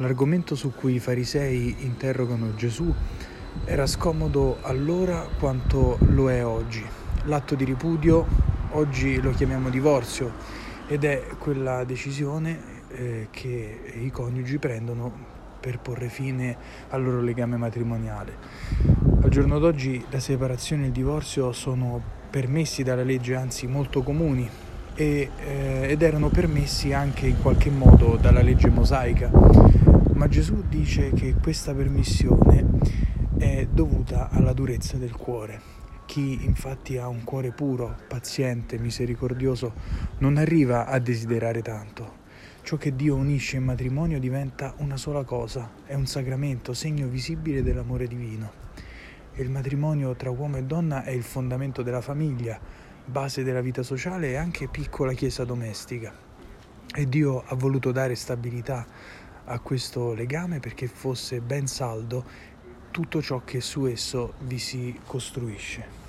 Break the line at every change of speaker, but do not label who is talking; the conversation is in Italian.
L'argomento su cui i farisei interrogano Gesù era scomodo allora quanto lo è oggi. L'atto di ripudio oggi lo chiamiamo divorzio ed è quella decisione eh, che i coniugi prendono per porre fine al loro legame matrimoniale. Al giorno d'oggi la separazione e il divorzio sono permessi dalla legge, anzi molto comuni, e, eh, ed erano permessi anche in qualche modo dalla legge mosaica ma Gesù dice che questa permissione è dovuta alla durezza del cuore. Chi infatti ha un cuore puro, paziente, misericordioso, non arriva a desiderare tanto. Ciò che Dio unisce in matrimonio diventa una sola cosa, è un sacramento, segno visibile dell'amore divino. E il matrimonio tra uomo e donna è il fondamento della famiglia, base della vita sociale e anche piccola chiesa domestica. E Dio ha voluto dare stabilità a questo legame perché fosse ben saldo tutto ciò che su esso vi si costruisce.